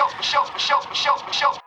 Michels, Michels, Michels, Michels, Michels,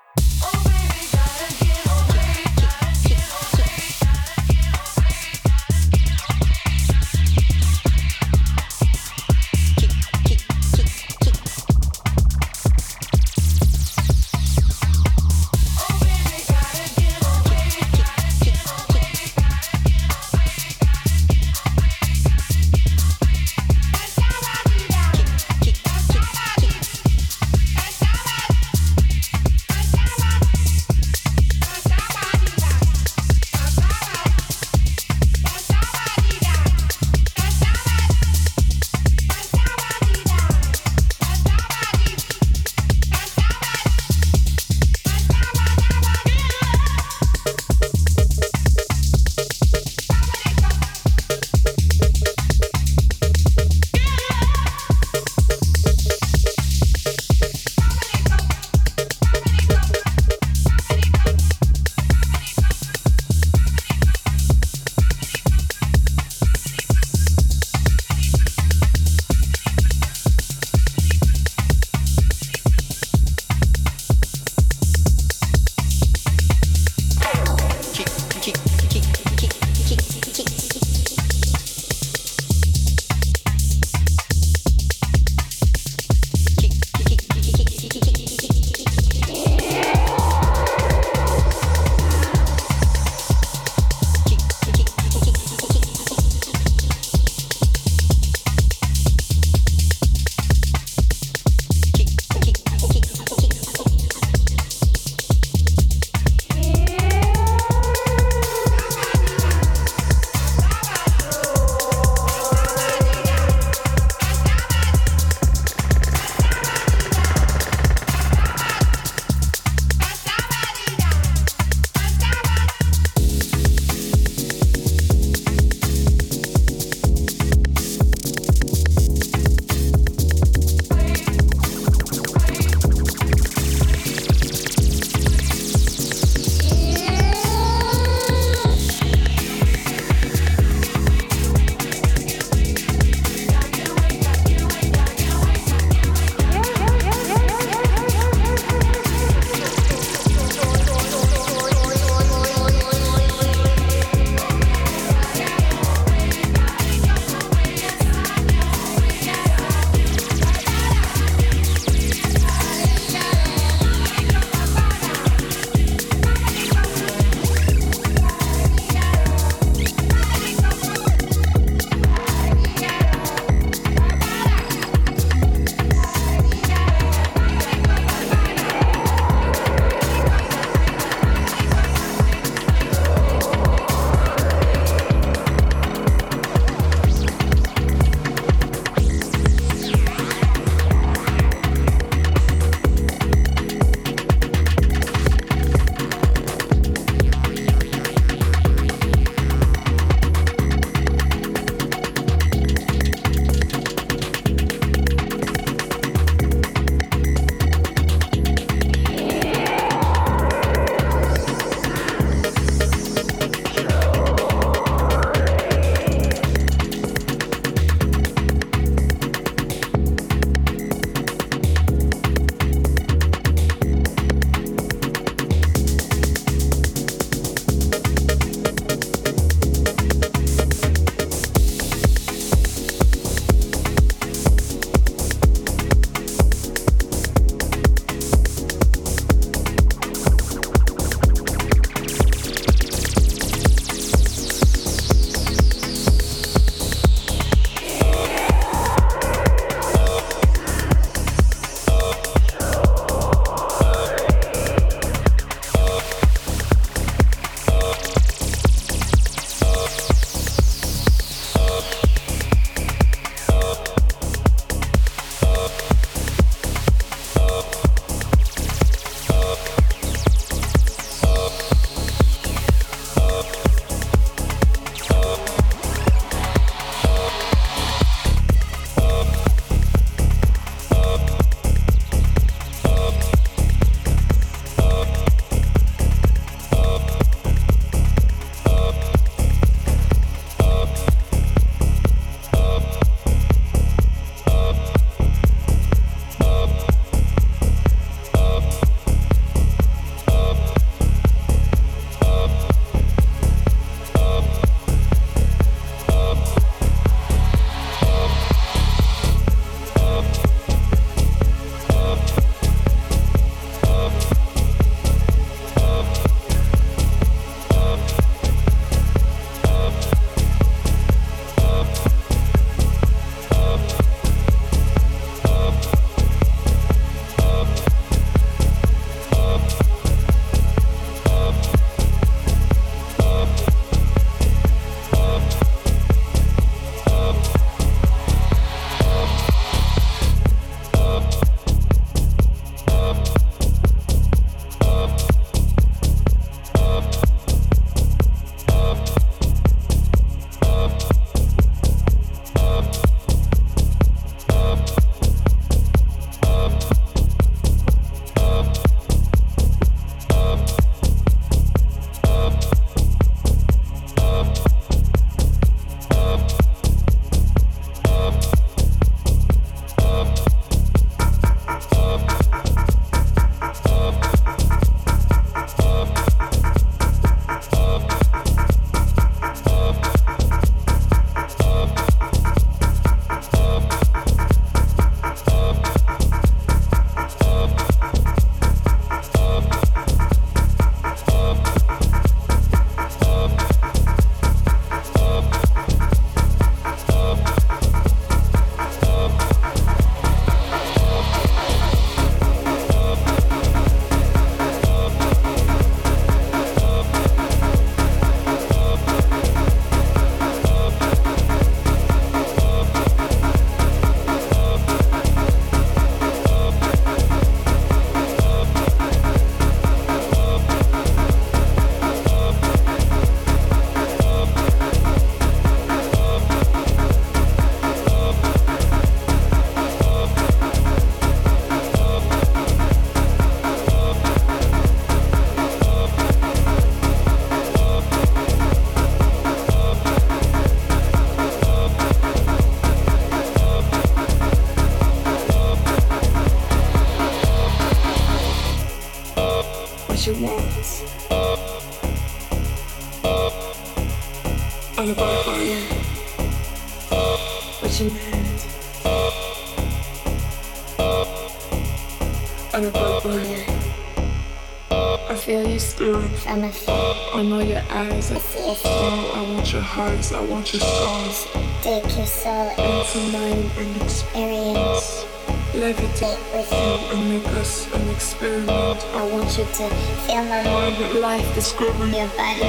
eyes. I, oh, I want your hearts. I want your scars. Take your soul Into mine and experience. Levitate with you. and make us an experiment. I want you to feel my mind, life discovery. your body,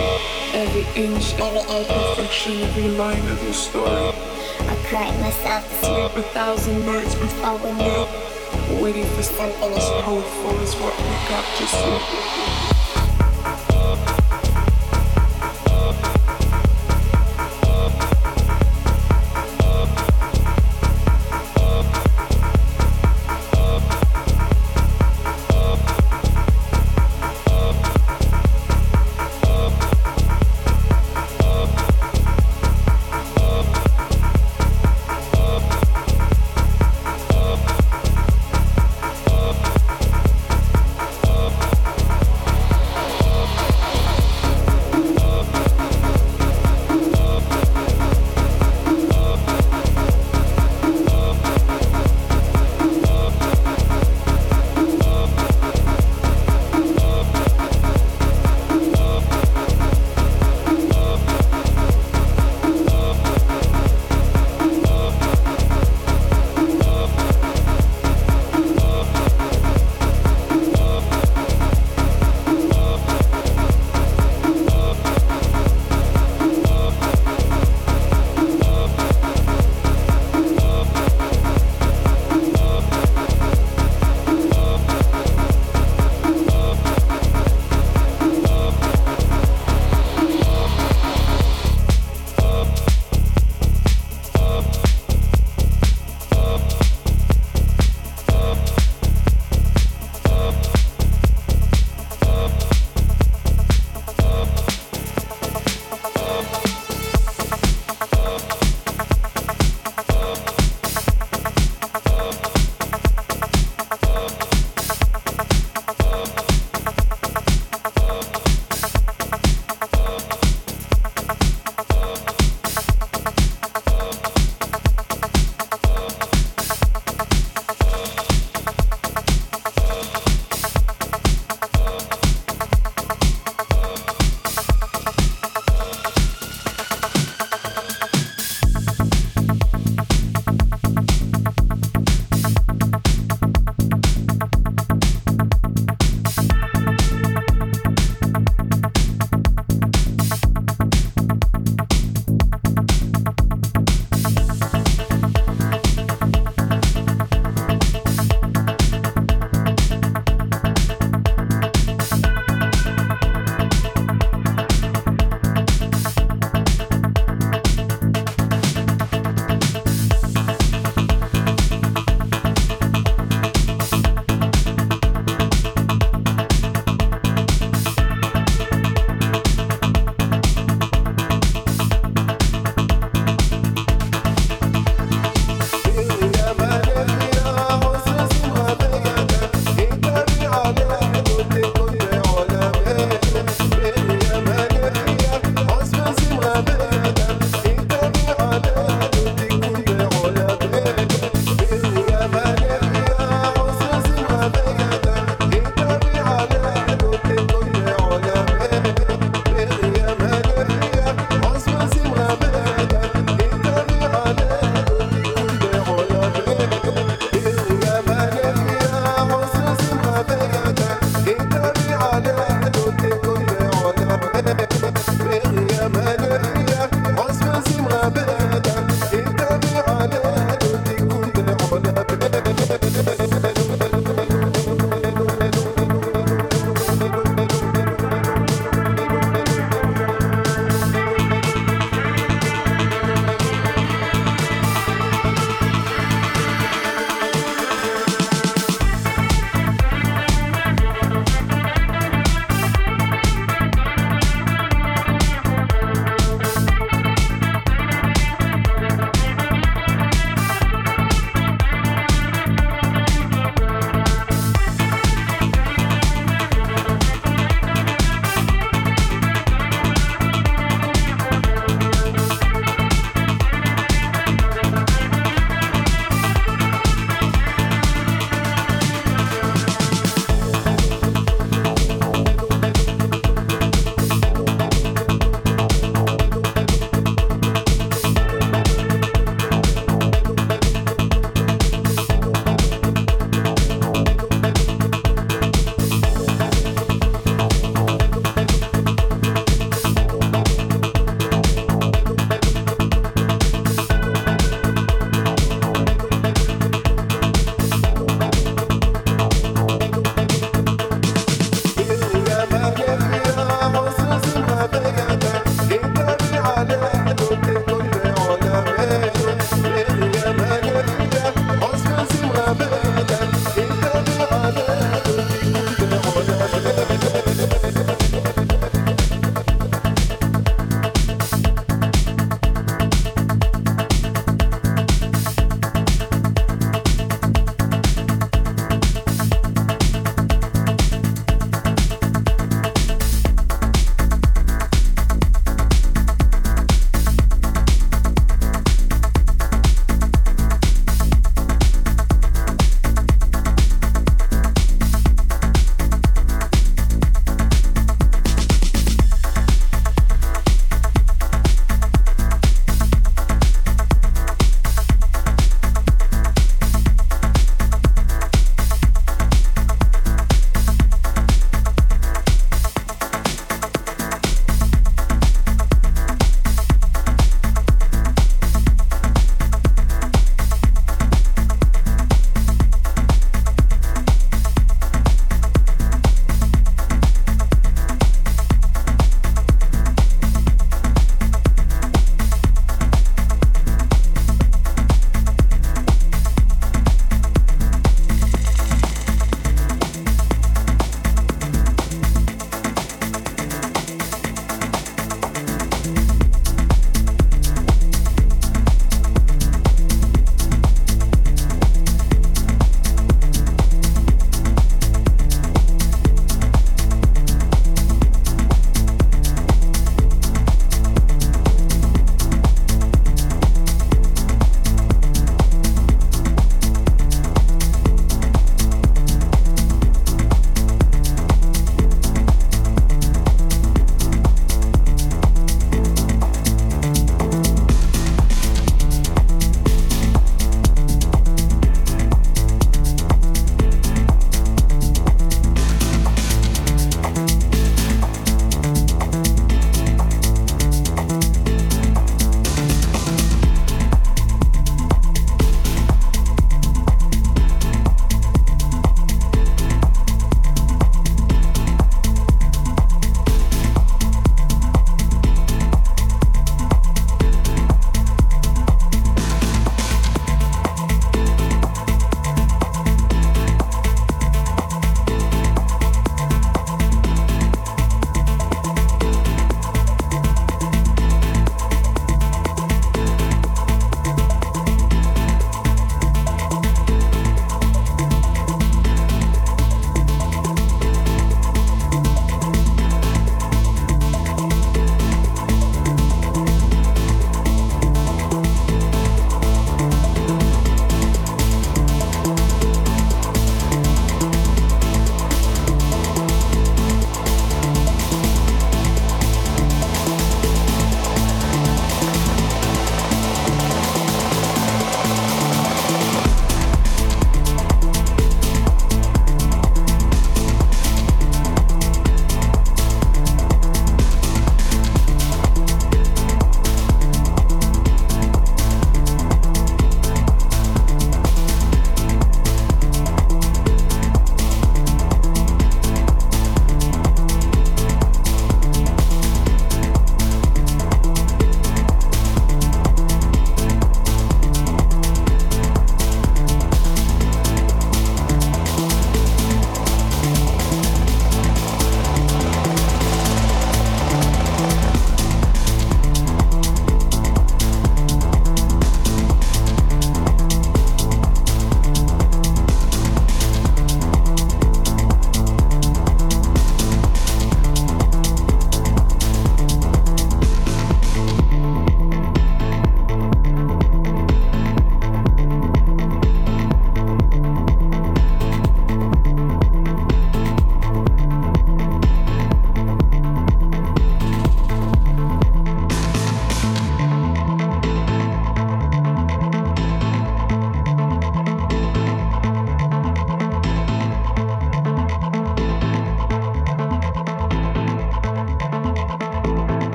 Every inch, every inch. perfection, every line of your story. I cried myself to sleep. A thousand nights before we need waiting for something as is powerful as what we got to see.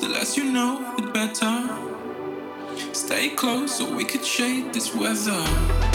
The less you know, the better. Stay close so we could shade this weather.